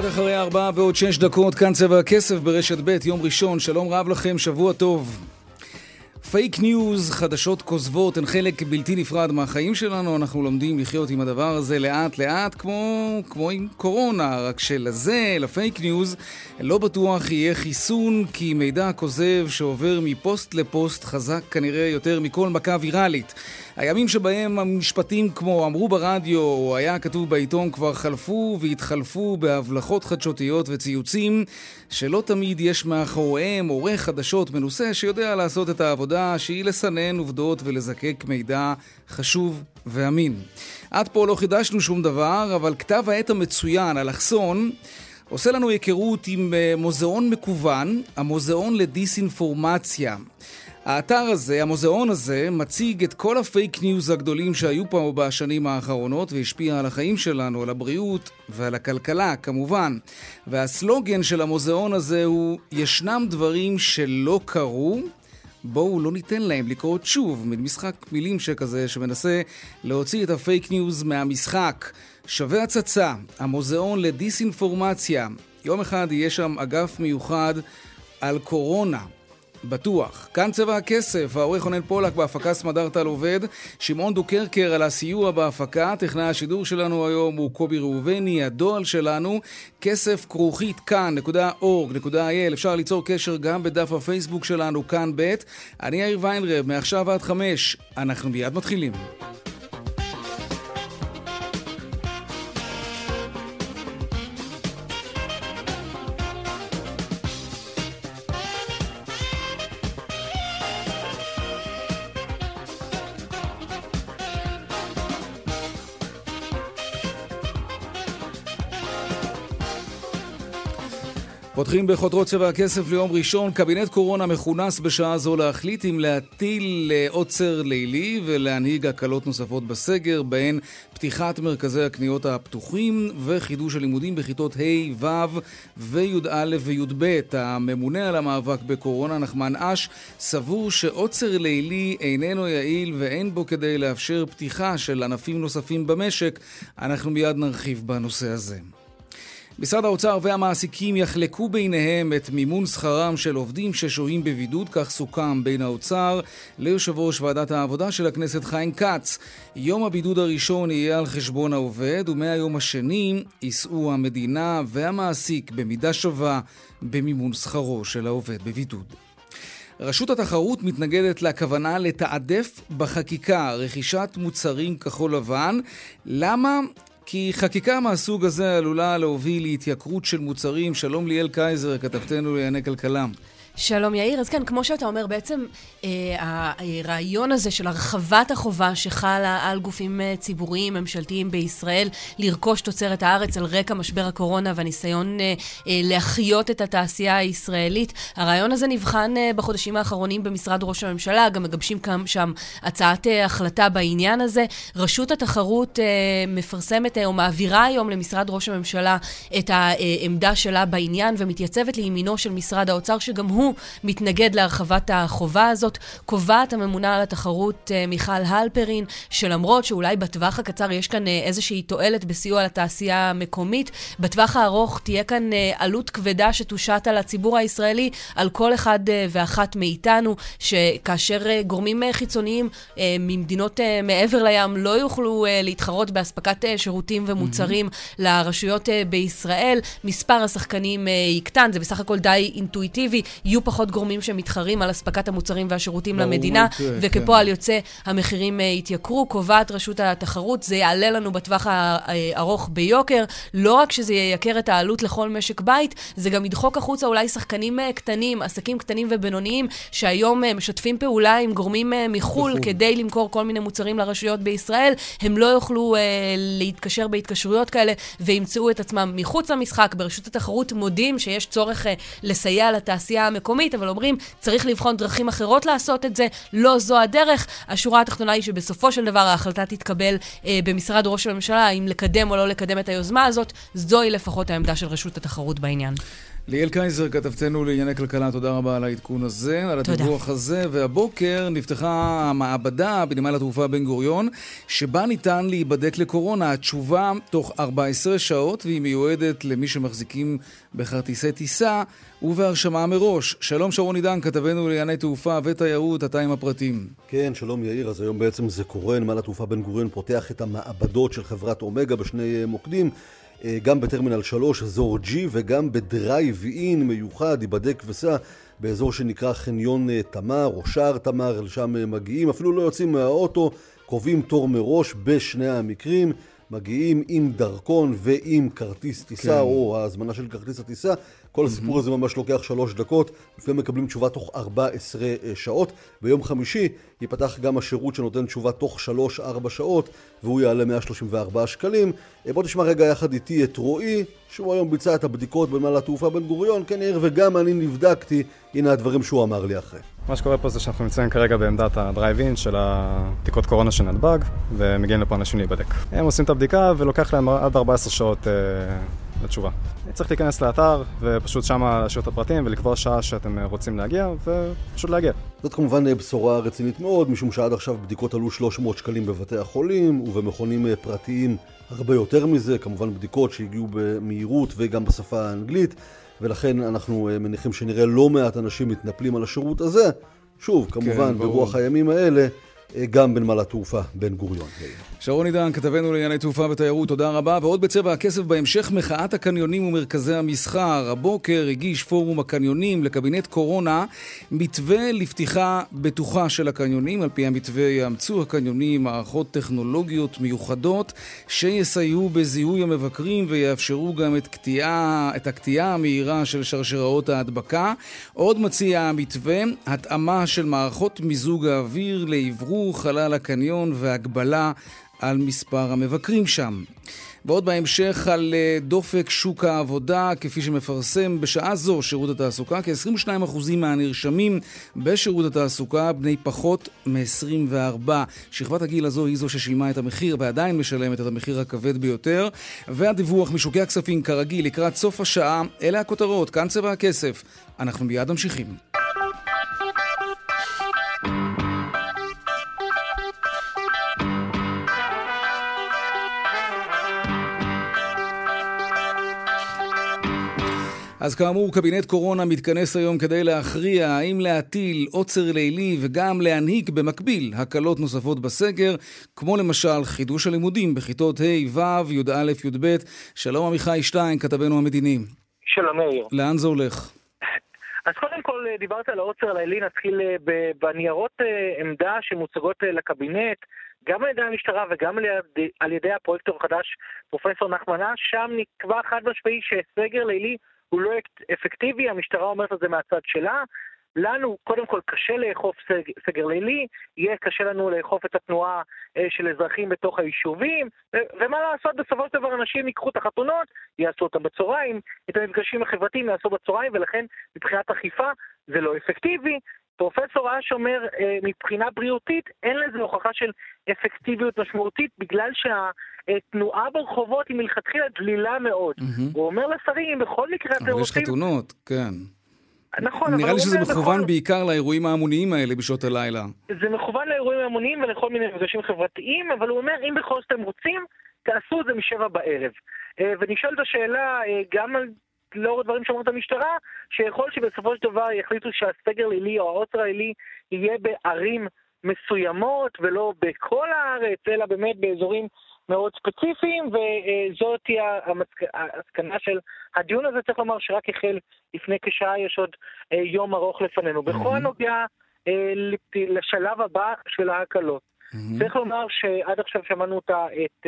קצת אחרי ארבעה ועוד שש דקות, כאן צבע הכסף ברשת ב', יום ראשון, שלום רב לכם, שבוע טוב. פייק ניוז, חדשות כוזבות, הן חלק בלתי נפרד מהחיים שלנו, אנחנו לומדים לחיות עם הדבר הזה לאט לאט, כמו, כמו עם קורונה, רק שלזה, לפייק ניוז, לא בטוח יהיה חיסון, כי מידע כוזב שעובר מפוסט לפוסט חזק כנראה יותר מכל מכה ויראלית. הימים שבהם המשפטים כמו אמרו ברדיו או היה כתוב בעיתון כבר חלפו והתחלפו בהבלחות חדשותיות וציוצים שלא תמיד יש מאחוריהם עורך חדשות מנוסה שיודע לעשות את העבודה שהיא לסנן עובדות ולזקק מידע חשוב ואמין. עד פה לא חידשנו שום דבר, אבל כתב העת המצוין, אלכסון, עושה לנו היכרות עם אה, מוזיאון מקוון, המוזיאון לדיסאינפורמציה. האתר הזה, המוזיאון הזה, מציג את כל הפייק ניוז הגדולים שהיו פה בשנים האחרונות והשפיע על החיים שלנו, על הבריאות ועל הכלכלה, כמובן. והסלוגן של המוזיאון הזה הוא ישנם דברים שלא קרו, בואו לא ניתן להם לקרות שוב, מין משחק מילים שכזה שמנסה להוציא את הפייק ניוז מהמשחק. שווה הצצה, המוזיאון לדיסאינפורמציה. יום אחד יהיה שם אגף מיוחד על קורונה. בטוח. כאן צבע הכסף, העורך רונן פולק בהפקה סמדר טל עובד, שמעון דוקרקר על הסיוע בהפקה, טכנאי השידור שלנו היום הוא קובי ראובני, הדואל שלנו, כסף כרוכית כאן.org.il, אפשר ליצור קשר גם בדף הפייסבוק שלנו, כאן ב', אני יאיר ויינרב, מעכשיו עד חמש, אנחנו מיד מתחילים. פותחים בחותרות צבע הכסף ליום ראשון. קבינט קורונה מכונס בשעה זו להחליט אם להטיל עוצר לילי ולהנהיג הקלות נוספות בסגר, בהן פתיחת מרכזי הקניות הפתוחים וחידוש הלימודים בכיתות ה', ו' וי"א וי"ב. הממונה על המאבק בקורונה, נחמן אש, סבור שעוצר לילי איננו יעיל ואין בו כדי לאפשר פתיחה של ענפים נוספים במשק. אנחנו מיד נרחיב בנושא הזה. משרד האוצר והמעסיקים יחלקו ביניהם את מימון שכרם של עובדים ששוהים בבידוד, כך סוכם בין האוצר ליושב ראש ועדת העבודה של הכנסת חיים כץ. יום הבידוד הראשון יהיה על חשבון העובד, ומהיום השני יישאו המדינה והמעסיק במידה שווה במימון שכרו של העובד בבידוד. רשות התחרות מתנגדת לכוונה לתעדף בחקיקה רכישת מוצרים כחול לבן. למה? כי חקיקה מהסוג הזה עלולה להוביל להתייקרות של מוצרים. שלום ליאל קייזר, כתבתנו לענייני כלכלה. שלום יאיר, אז כן, כמו שאתה אומר, בעצם אה, הרעיון הזה של הרחבת החובה שחלה על גופים אה, ציבוריים, ממשלתיים בישראל, לרכוש תוצרת הארץ על רקע משבר הקורונה והניסיון אה, אה, להחיות את התעשייה הישראלית, הרעיון הזה נבחן אה, בחודשים האחרונים במשרד ראש הממשלה, גם מגבשים כאן שם הצעת אה, החלטה בעניין הזה. רשות התחרות אה, מפרסמת אה, או מעבירה היום למשרד ראש הממשלה את העמדה שלה בעניין ומתייצבת לימינו של משרד האוצר, שגם הוא הוא מתנגד להרחבת החובה הזאת. קובעת הממונה על התחרות אה, מיכל הלפרין, שלמרות שאולי בטווח הקצר יש כאן אה, איזושהי תועלת בסיוע לתעשייה המקומית, בטווח הארוך תהיה כאן אה, עלות כבדה שתושת על הציבור הישראלי, על כל אחד ואחת מאיתנו, שכאשר גורמים חיצוניים ממדינות מעבר לים לא יוכלו להתחרות באספקת שירותים ומוצרים mm-hmm. לרשויות בישראל, מספר השחקנים יקטן, זה בסך הכל די אינטואיטיבי. יהיו פחות גורמים שמתחרים על אספקת המוצרים והשירותים למדינה, וכפועל כן. יוצא המחירים יתייקרו. קובעת רשות התחרות, זה יעלה לנו בטווח הארוך ביוקר. לא רק שזה יייקר את העלות לכל משק בית, זה גם ידחוק החוצה אולי שחקנים קטנים, עסקים קטנים ובינוניים, שהיום משתפים פעולה עם גורמים מחו"ל כדי למכור כל מיני מוצרים לרשויות בישראל. הם לא יוכלו אה, להתקשר בהתקשרויות כאלה וימצאו את עצמם מחוץ למשחק. ברשות התחרות מודים שיש צורך אה, לסייע לתעשייה המקומית, אבל אומרים, צריך לבחון דרכים אחרות לעשות את זה, לא זו הדרך. השורה התחתונה היא שבסופו של דבר ההחלטה תתקבל אה, במשרד ראש הממשלה, אם לקדם או לא לקדם את היוזמה הזאת. זוהי לפחות העמדה של רשות התחרות בעניין. ליאל קייזר, כתבתנו לענייני כלכלה, תודה רבה על העדכון הזה, על הדיווח הזה. והבוקר נפתחה המעבדה בנמל התעופה בן גוריון, שבה ניתן להיבדק לקורונה. התשובה תוך 14 שעות, והיא מיועדת למי שמחזיקים בכרטיסי טיסה ובהרשמה מראש. שלום שרון עידן, כתבנו לענייני תעופה ותיירות, אתה עם הפרטים. כן, שלום יאיר, אז היום בעצם זה קורה, נמל התעופה בן גוריון פותח את המעבדות של חברת אומגה בשני מוקדים. אה, גם בטרמינל 3, אזור G, וגם בדרייב אין מיוחד, היבדק וסע, באזור שנקרא חניון אה, תמר, או שער תמר, לשם אה, מגיעים, אפילו לא יוצאים מהאוטו, קובעים תור מראש בשני המקרים. מגיעים עם דרכון ועם כרטיס טיסה, כן. או ההזמנה של כרטיס הטיסה. כל הסיפור הזה ממש לוקח שלוש דקות, לפעמים מקבלים תשובה תוך 14 שעות. ביום חמישי ייפתח גם השירות שנותן תשובה תוך 3-4 שעות, והוא יעלה 134 שקלים. אה, בוא תשמע רגע יחד איתי את רועי, שהוא היום ביצע את הבדיקות בנמל התעופה בן גוריון, כן יאיר, וגם אני נבדקתי, הנה הדברים שהוא אמר לי אחרי. מה שקורה פה זה שאנחנו נמצאים כרגע בעמדת הדרייב-אין של הבדיקות קורונה של נתב"ג, ומגיעים לפה אנשים להיבדק. הם עושים את הבדיקה ולוקח להם עד 14 שעות אה, לתשובה. צריך להיכנס לאתר ופשוט שמה להשאיר את הפרטים ולקבוע שעה שאתם אה, רוצים להגיע ופשוט להגיע. זאת כמובן אה, בשורה רצינית מאוד, משום שעד עכשיו בדיקות עלו 300 שקלים בבתי החולים ובמכונים אה, פרטיים הרבה יותר מזה, כמובן בדיקות שהגיעו במהירות וגם בשפה האנגלית ולכן אנחנו מניחים שנראה לא מעט אנשים מתנפלים על השירות הזה. שוב, כמובן, כן, ברוח הימים האלה. אה, גם בנמל התעופה בן גוריון. שרון עידן, כתבנו לענייני תעופה ותיירות, תודה רבה. ועוד בצבע הכסף בהמשך, מחאת הקניונים ומרכזי המסחר. הבוקר הגיש פורום הקניונים לקבינט קורונה מתווה לפתיחה בטוחה של הקניונים. על פי המתווה יאמצו הקניונים מערכות טכנולוגיות מיוחדות שיסייעו בזיהוי המבקרים ויאפשרו גם את, קטיעה, את הקטיעה המהירה של שרשראות ההדבקה. עוד מציע המתווה התאמה של מערכות מיזוג האוויר לעברו חלל הקניון והגבלה על מספר המבקרים שם. ועוד בהמשך על אה, דופק שוק העבודה, כפי שמפרסם בשעה זו שירות התעסוקה, כ-22% מהנרשמים בשירות התעסוקה בני פחות מ-24. שכבת הגיל הזו היא זו ששילמה את המחיר ועדיין משלמת את המחיר הכבד ביותר. והדיווח משוקי הכספים כרגיל לקראת סוף השעה, אלה הכותרות, כאן צבע הכסף. אנחנו מיד ממשיכים. אז כאמור, קבינט קורונה מתכנס היום כדי להכריע האם להטיל עוצר לילי וגם להנהיג במקביל הקלות נוספות בסגר, כמו למשל חידוש הלימודים בכיתות ה', ו', י"א, י"ב. שלום עמיחי שטיין, כתבנו המדיני. שלום מאיר. לאן זה הולך? אז קודם כל דיברת על העוצר הלילי, נתחיל אה, בניירות אה, עמדה שמוצגות אה, לקבינט. גם על ידי המשטרה וגם על ידי, על ידי הפרויקטור החדש, פרופסור נחמנה, שם נקבע חד משמעי שסגר לילי הוא לא אפקטיבי, המשטרה אומרת את זה מהצד שלה. לנו, קודם כל, קשה לאכוף סג, סגר לילי, יהיה קשה לנו לאכוף את התנועה אה, של אזרחים בתוך היישובים, ו- ומה לעשות, בסופו של דבר אנשים ייקחו את החתונות, יעשו אותם בצהריים, את המפגשים החברתיים יעשו בצהריים, ולכן מבחינת אכיפה זה לא אפקטיבי. פרופסור אש אומר, אה, מבחינה בריאותית, אין לזה הוכחה של אפקטיביות משמעותית, בגלל שהתנועה ברחובות היא מלכתחילה דלילה מאוד. Mm-hmm. הוא אומר לשרים, בכל מקרה אתם רוצים... אבל יש חתונות, כן. נכון, נראה לי שזה מכוון בכל... בעיקר לאירועים ההמוניים האלה בשעות הלילה. זה מכוון לאירועים ההמוניים ולכל מיני מפגשים חברתיים, אבל הוא אומר, אם בכל זאת אתם רוצים, תעשו את זה משבע בערב. אה, ונשאלת השאלה אה, גם על לאור הדברים שאומרת המשטרה, שיכול שבסופו של דבר יחליטו שהסגר לילי או העוצר הלילי יהיה בערים מסוימות ולא בכל הארץ, אלא באמת באזורים מאוד ספציפיים, וזאת תהיה המסקנה של הדיון הזה. צריך לומר שרק החל לפני כשעה, יש עוד יום ארוך לפנינו. בכל הנוגע לשלב הבא של ההקלות. צריך לומר שעד עכשיו שמענו אותה, את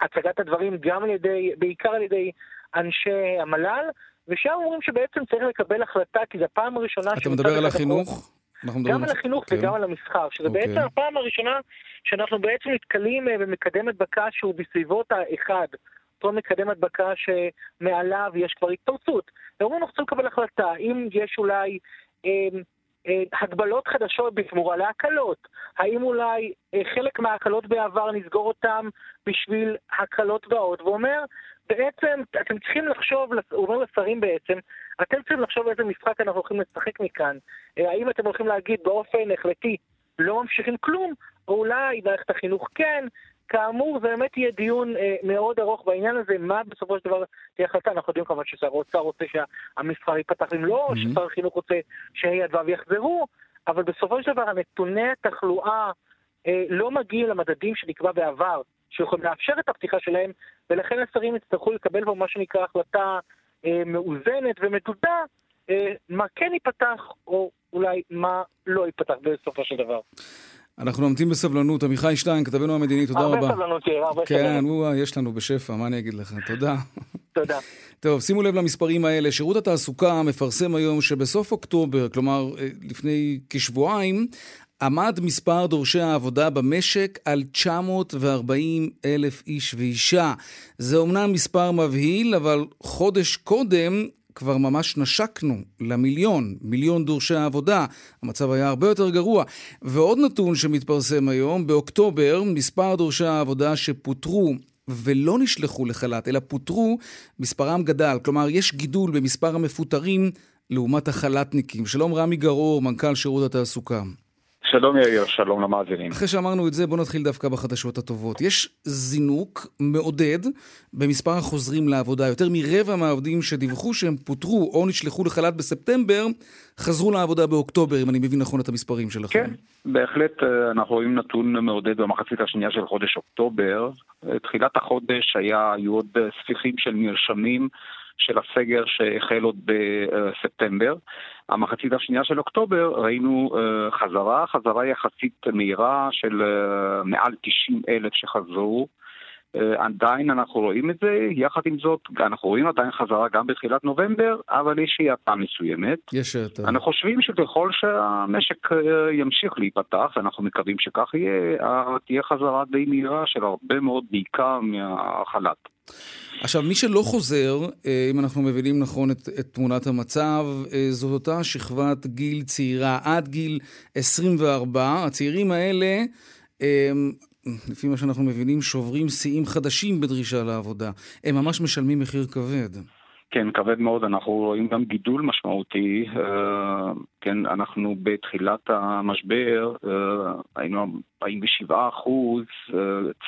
הצגת הדברים גם על ידי, בעיקר על ידי אנשי המל"ל, ושם אומרים שבעצם צריך לקבל החלטה, כי זו הפעם הראשונה... אתה מדבר על החינוך? גם על החינוך okay. וגם על המסחר, שזה okay. בעצם אוקיי. הפעם הראשונה שאנחנו בעצם נתקלים אה, במקדם הדבקה שהוא בסביבות האחד. אותו מקדם הדבקה שמעליו יש כבר התפרצות. ואומרים אנחנו צריכים לקבל החלטה, אם יש אולי אה, אה, הגבלות חדשות בתמורה להקלות, האם אולי אה, חלק מההקלות בעבר נסגור אותם בשביל הקלות באות, ואומר בעצם אתם צריכים לחשוב, הוא אומר לשרים בעצם, אתם צריכים לחשוב איזה משחק אנחנו הולכים לשחק מכאן. אה, האם אתם הולכים להגיד באופן החלטי לא ממשיכים כלום, או אולי מערכת החינוך כן. כאמור, זה באמת יהיה דיון אה, מאוד ארוך בעניין הזה, מה בסופו של דבר תהיה החלטה. אנחנו יודעים כמובן ששר האוצר רוצה שהמסחר ייפתח אם לא, mm-hmm. ששר החינוך רוצה שה' ו' יחזרו, אבל בסופו של דבר הנתוני התחלואה אה, לא מגיעים למדדים שנקבע בעבר. שיכולים לאפשר את הפתיחה שלהם, ולכן השרים יצטרכו לקבל פה מה שנקרא החלטה אה, מאוזנת ומדודה, אה, מה כן ייפתח, או אולי מה לא ייפתח בסופו של דבר. אנחנו נמתין בסבלנות. עמיחי שטיין, כתבנו המדיני, תודה הרבה רבה. הרבה סבלנות, יאיר, הרבה כן, סבלנות. הוא, יש לנו בשפע, מה אני אגיד לך? תודה. תודה. טוב, שימו לב למספרים האלה. שירות התעסוקה מפרסם היום שבסוף אוקטובר, כלומר אה, לפני כשבועיים, עמד מספר דורשי העבודה במשק על 940 אלף איש ואישה. זה אומנם מספר מבהיל, אבל חודש קודם כבר ממש נשקנו למיליון, מיליון דורשי העבודה. המצב היה הרבה יותר גרוע. ועוד נתון שמתפרסם היום, באוקטובר, מספר דורשי העבודה שפוטרו ולא נשלחו לחל"ת, אלא פוטרו, מספרם גדל. כלומר, יש גידול במספר המפוטרים לעומת החל"תניקים. שלום רמי גרור, מנכ"ל שירות התעסוקה. שלום יאיר, שלום למאזינים. אחרי שאמרנו את זה, בואו נתחיל דווקא בחדשות הטובות. יש זינוק מעודד במספר החוזרים לעבודה. יותר מרבע מהעובדים שדיווחו שהם פוטרו או נשלחו לחל"ת בספטמבר, חזרו לעבודה באוקטובר, אם אני מבין נכון את המספרים שלכם. כן, בהחלט אה, אנחנו רואים נתון מעודד במחצית השנייה של חודש אוקטובר. אה, תחילת החודש היה, היו עוד אה, ספיחים של נרשמים. של הסגר שהחל עוד בספטמבר. המחצית השנייה של אוקטובר ראינו uh, חזרה, חזרה יחסית מהירה של uh, מעל 90 אלף שחזרו. Uh, עדיין אנחנו רואים את זה, יחד עם זאת, אנחנו רואים עדיין חזרה גם בתחילת נובמבר, אבל יש האטה מסוימת. יש האטה. אנחנו חושבים שככל שהמשק uh, ימשיך להיפתח, ואנחנו מקווים שכך יהיה, uh, תהיה חזרה די מהירה של הרבה מאוד, בעיקר מהחל"ת. עכשיו, מי שלא חוזר, אה, אם אנחנו מבינים נכון את, את תמונת המצב, אה, זאת אותה שכבת גיל צעירה עד גיל 24. הצעירים האלה, אה, לפי מה שאנחנו מבינים, שוברים שיאים חדשים בדרישה לעבודה. הם ממש משלמים מחיר כבד. כן, כבד מאוד, אנחנו רואים גם גידול משמעותי. אה, כן, אנחנו בתחילת המשבר אה, היינו 47 אחוז אה,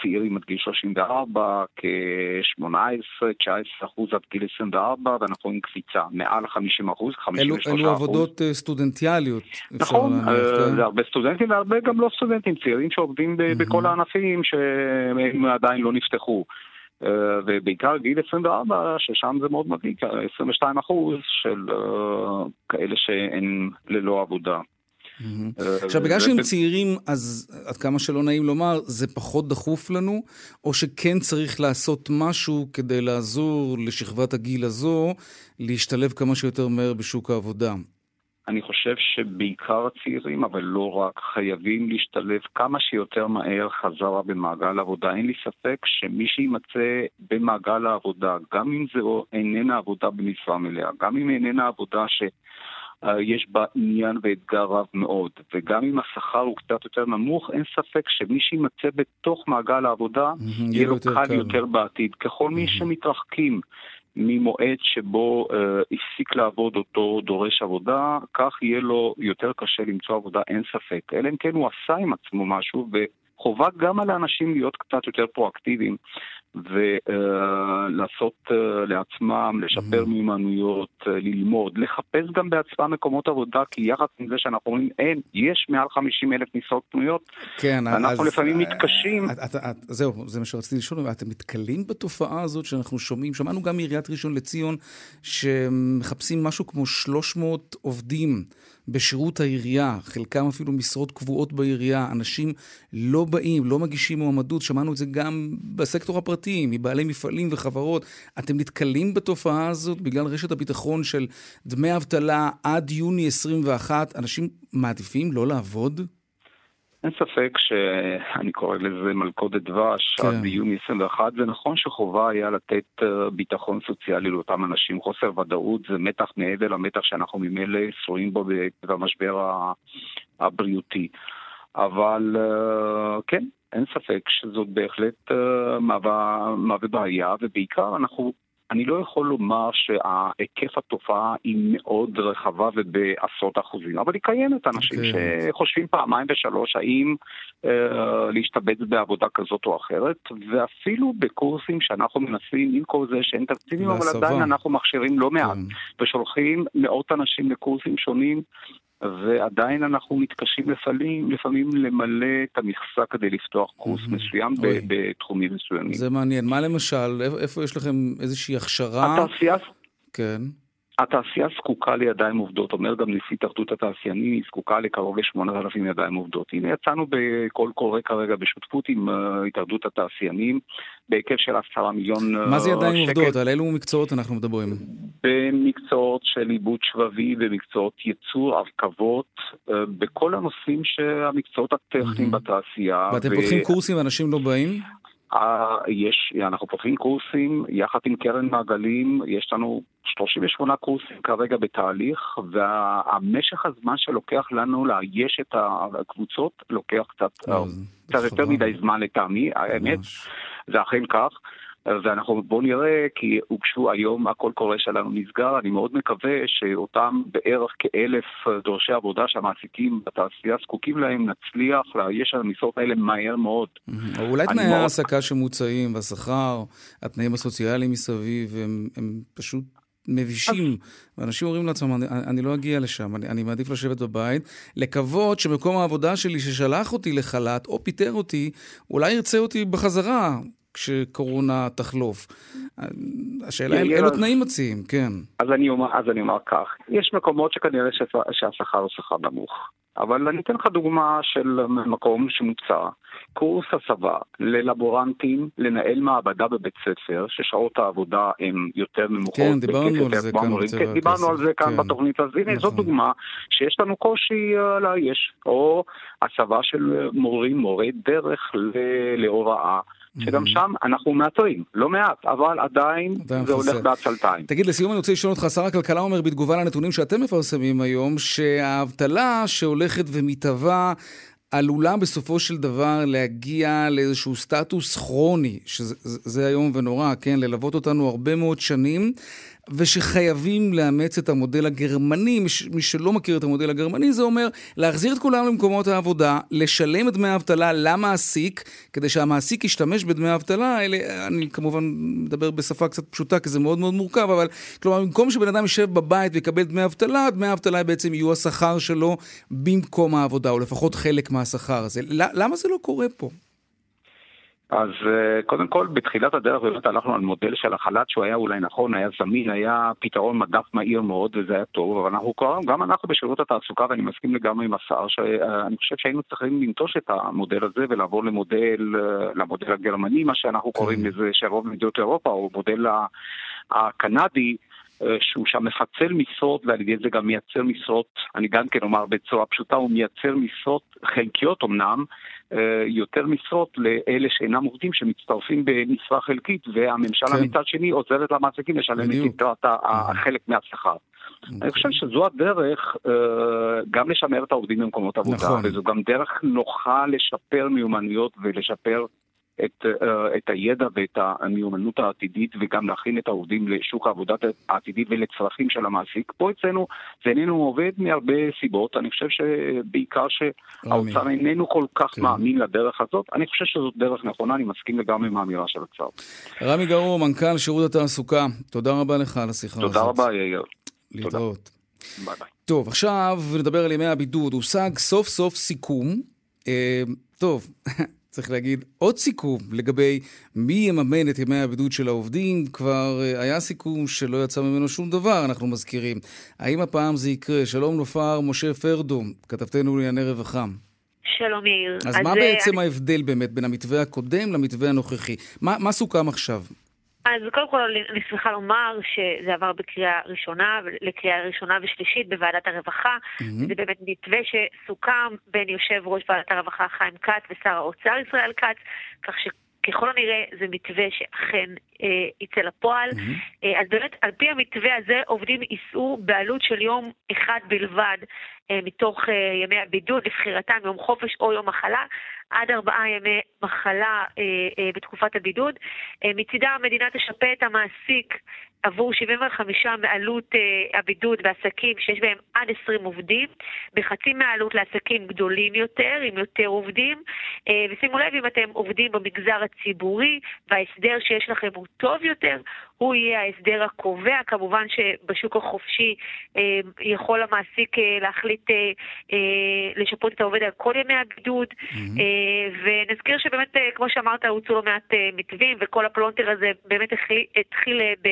צעירים עד גיל 34, כ-18-19 אחוז עד גיל 24, ואנחנו רואים קפיצה מעל 50 אחוז, 53 אחוז. אלו עבודות סטודנטיאליות. נכון, כן? זה הרבה סטודנטים והרבה גם לא סטודנטים, צעירים שעובדים בכל הענפים שהם עדיין לא נפתחו. אה, ובעיקר גיל 24, ששם זה מאוד מדאיג, 22 אחוז של אה, כאלה שהן ללא עבודה. אה, עכשיו, בגלל שהם צעירים, אז עד כמה שלא נעים לומר, זה פחות דחוף לנו, או שכן צריך לעשות משהו כדי לעזור לשכבת הגיל הזו להשתלב כמה שיותר מהר בשוק העבודה? אני חושב שבעיקר הצעירים, אבל לא רק, חייבים להשתלב כמה שיותר מהר חזרה במעגל העבודה. אין לי ספק שמי שימצא במעגל העבודה, גם אם זו איננה עבודה במשרה מלאה, גם אם איננה עבודה ש... יש בה עניין ואתגר רב מאוד, וגם אם השכר הוא קצת יותר נמוך, אין ספק שמי שימצא בתוך מעגל העבודה, יהיה לו קל יותר בעתיד. ככל מי שמתרחקים ממועד שבו אה, הפסיק לעבוד אותו דורש עבודה, כך יהיה לו יותר קשה למצוא עבודה, אין ספק. אלא אם כן הוא עשה עם עצמו משהו, וחובה גם על האנשים להיות קצת יותר פרואקטיביים ולעשות uh, uh, לעצמם, לשפר mm-hmm. מיומנויות, uh, ללמוד, לחפש גם בעצמם מקומות עבודה, כי יחד עם זה שאנחנו אומרים, אין, יש מעל 50 אלף משרות פנויות, כן, אנחנו אז, לפעמים מתקשים. את, את, את, זהו, זה מה שרציתי לשאול, אתם נתקלים בתופעה הזאת שאנחנו שומעים, שמענו גם מעיריית ראשון לציון, שמחפשים משהו כמו 300 עובדים. בשירות העירייה, חלקם אפילו משרות קבועות בעירייה, אנשים לא באים, לא מגישים מועמדות, שמענו את זה גם בסקטור הפרטי, מבעלי מפעלים וחברות. אתם נתקלים בתופעה הזאת בגלל רשת הביטחון של דמי אבטלה עד יוני 21, אנשים מעדיפים לא לעבוד? אין ספק שאני קורא לזה מלכודת דבש כן. עד ביוני 21, זה נכון שחובה היה לתת אה, ביטחון סוציאלי לאותם אנשים. חוסר ודאות זה מתח מעבר למתח שאנחנו ממילא שרואים בו במשבר הבריאותי. אבל אה, כן, אין ספק שזאת בהחלט אה, מהווה בעיה, ובעיקר אנחנו אני לא יכול לומר שהיקף התופעה היא מאוד רחבה ובעשרות אחוזים, אבל היא קיימת אנשים okay. שחושבים פעמיים ושלוש האם אה, להשתבץ בעבודה כזאת או אחרת, ואפילו בקורסים שאנחנו מנסים, עם כל זה שאין תקציבים, אבל עדיין אנחנו מכשירים לא מעט, כן. ושולחים מאות אנשים לקורסים שונים ועדיין אנחנו מתקשים לפעמים, לפעמים למלא את המכסה כדי לפתוח קורס mm-hmm. מסוים ב- בתחומים מסוימים. זה מעניין. מה למשל, איפה יש לכם איזושהי הכשרה? התעשייה... כן. התעשייה זקוקה לידיים עובדות, אומר גם נשיא התאחדות התעשיינים, היא זקוקה לקרוב ל-8,000 ידיים עובדות. הנה יצאנו בקול קורא כרגע בשותפות עם uh, התאחדות התעשיינים, בהיקף של עשרה מיליון שקל. מה זה ידיים שקל. עובדות? על אילו מקצועות אנחנו מדברים? במקצועות של עיבוד שבבי, במקצועות ייצור, הרכבות, uh, בכל הנושאים שהמקצועות הטכניים mm-hmm. בתעשייה. ואתם ו... פותחים קורסים ואנשים לא באים? יש, אנחנו פותחים קורסים יחד עם קרן מעגלים, יש לנו 38 קורסים כרגע בתהליך, והמשך הזמן שלוקח לנו לאייש את הקבוצות לוקח קצת, קצת יותר מדי זמן לטעמי, האמת, זה אכן כך. ואנחנו בואו נראה, כי הוגשו היום, הקול קורא שלנו נסגר, אני מאוד מקווה שאותם בערך כאלף דורשי עבודה שהמעסיקים בתעשייה זקוקים להם, נצליח לאייש על המשרות האלה מהר מאוד. או אולי תנאי ההעסקה. שמוצעים והשכר, התנאים הסוציאליים מסביב, הם, הם פשוט מבישים, ואנשים אומרים לעצמם, אני, אני לא אגיע לשם, אני, אני מעדיף לשבת בבית, לקוות שמקום העבודה שלי ששלח אותי לחל"ת או פיטר אותי, אולי ירצה אותי בחזרה, כשקורונה תחלוף. השאלה אם אילו תנאים מציעים, כן. אז אני, אומר, אז אני אומר כך, יש מקומות שכנראה שהשכר הוא שכר נמוך. אבל אני אתן לך דוגמה של מקום שמוצע, קורס הסבה ללבורנטים, לנהל מעבדה בבית ספר, ששעות העבודה הן יותר נמוכות. כן, דיברנו על זה כאן כן, דיברנו על זה כאן כן. בתוכנית, אז הנה, נכון. זו דוגמה שיש לנו קושי uh, לאייש, או הסבה של מורים, מורי דרך להוראה. שגם שם אנחנו מאתרים, לא מעט, אבל עדיין זה הולך בעצלתיים. תגיד, לסיום אני רוצה לשאול אותך, שר הכלכלה אומר בתגובה לנתונים שאתם מפרסמים היום, שהאבטלה שהולכת ומתהווה עלולה בסופו של דבר להגיע לאיזשהו סטטוס כרוני, שזה איום ונורא, כן? ללוות אותנו הרבה מאוד שנים, ושחייבים לאמץ את המודל הגרמני. מי שלא מכיר את המודל הגרמני, זה אומר להחזיר את כולם למקומות העבודה, לשלם את דמי האבטלה למעסיק, כדי שהמעסיק ישתמש בדמי האבטלה האלה. אני כמובן מדבר בשפה קצת פשוטה, כי זה מאוד מאוד מורכב, אבל כלומר, במקום שבן אדם יישב בבית ויקבל דמי אבטלה, דמי האבטלה בעצם יהיו השכר שלו במקום העבודה, או לפחות חלק מהשכר הזה. למה זה לא קורה פה? אז אה, קודם כל, בתחילת הדרך באמת הלכנו על מודל של החל"ת שהוא היה אולי נכון, היה זמין, היה פתרון מדף מהיר מאוד וזה היה טוב, אבל אנחנו כבר, גם אנחנו בשירות התעסוקה, ואני מסכים לגמרי עם השר, שאני חושב שהיינו צריכים לנטוש את המודל הזה ולעבור למודל, אה, למודל הגרמני, מה שאנחנו כן. קוראים לזה, שרוב מדינות אירופה, או מודל הקנדי, אה, שהוא שם מפצל משרות ועל ידי זה גם מייצר משרות, אני גם כן אומר בצורה פשוטה, הוא מייצר משרות חלקיות אמנם, אה, יותר משרות לאלה שאינם עובדים שמצטרפים במשרה חלקית והממשלה כן. מצד שני עוזרת למעסיקים לשלם את יתרת החלק מהשכר. אני חושב שזו הדרך אה, גם לשמר את העובדים במקומות עבודה, נכון. וזו גם דרך נוחה לשפר מיומנויות ולשפר את, אה, את הידע ואת המיומנות העתידית וגם להכין את העובדים לשוק העבודה העתידי ולצרכים של המעסיק. פה אצלנו זה איננו עובד מהרבה סיבות. אני חושב שבעיקר שהאוצר איננו כל כך כן. מאמין לדרך הזאת. אני חושב שזאת דרך נכונה, אני מסכים לגמרי עם האמירה של הצו. רמי גרור, מנכ"ל שירות התעסוקה, תודה רבה לך על השיחה תודה הזאת. תודה רבה, יאיר. להתראות. ביי ביי. טוב, עכשיו נדבר על ימי הבידוד. הושג סוף סוף סיכום. אה, טוב, צריך להגיד עוד סיכום לגבי מי יממן את ימי הבידוד של העובדים. כבר אה, היה סיכום שלא יצא ממנו שום דבר, אנחנו מזכירים. האם הפעם זה יקרה? שלום נופר, משה פרדו, כתבתנו לענייני רווחה. שלום יאיר. אז, אז מה אה, בעצם אני... ההבדל באמת בין המתווה הקודם למתווה הנוכחי? מה, מה סוכם עכשיו? אז קודם כל אני שמחה לומר שזה עבר בקריאה ראשונה, לקריאה ראשונה ושלישית בוועדת הרווחה. Mm-hmm. זה באמת מתווה שסוכם בין יושב ראש ועדת הרווחה חיים כץ ושר האוצר ישראל כץ, כך שככל הנראה זה מתווה שאכן אה, יצא לפועל. Mm-hmm. אה, אז באמת, על פי המתווה הזה, עובדים יישאו בעלות של יום אחד בלבד אה, מתוך אה, ימי הבידוד, לבחירתם יום חופש או יום מחלה, עד ארבעה ימי מחלה אה, אה, בתקופת הבידוד. אה, מצידה המדינה תשפה את המעסיק עבור 75 מעלות uh, הבידוד בעסקים שיש בהם עד 20 עובדים, בחצי מהעלות לעסקים גדולים יותר, עם יותר עובדים, אה, ושימו לב אם אתם עובדים במגזר הציבורי וההסדר שיש לכם הוא טוב יותר, הוא יהיה ההסדר הקובע. כמובן שבשוק החופשי אה, יכול המעסיק אה, להחליט אה, אה, לשפות את העובד על כל ימי הבידוד, אמ-המ. אה, ונזכיר שבאמת, אה, כמו שאמרת, הוצאו לא מעט אה, מתווים, וכל הפלונטר הזה באמת התחיל, התחיל אה, ב,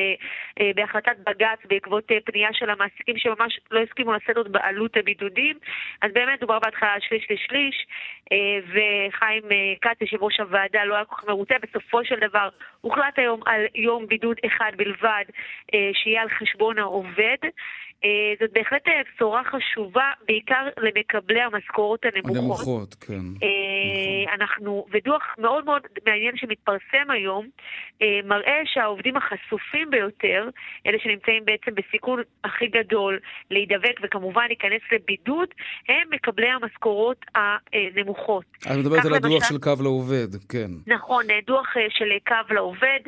אה, בהחלטת בג"ץ בעקבות אה, פנייה של המעסיקים שממש לא הסכימו לשאת עוד בעלות הבידודים. אז באמת דובר בהתחלה על שליש לשליש, אה, וחיים אה, כץ, יושב ראש הוועדה, לא היה כל כך מרוצה. בסופו של דבר הוחלט היום על יום בידוד אחד. אחד בלבד אה, שיהיה על חשבון העובד. אה, זאת בהחלט אה, בשורה חשובה, בעיקר למקבלי המשכורות הנמוכות. הנמוכות, כן. נכון. אנחנו, ודוח מאוד מאוד מעניין שמתפרסם היום, מראה שהעובדים החשופים ביותר, אלה שנמצאים בעצם בסיכון הכי גדול להידבק וכמובן להיכנס לבידוד, הם מקבלי המשכורות הנמוכות. את מדברת על הדוח למשל, של קו לעובד, כן. נכון, דוח של קו לעובד.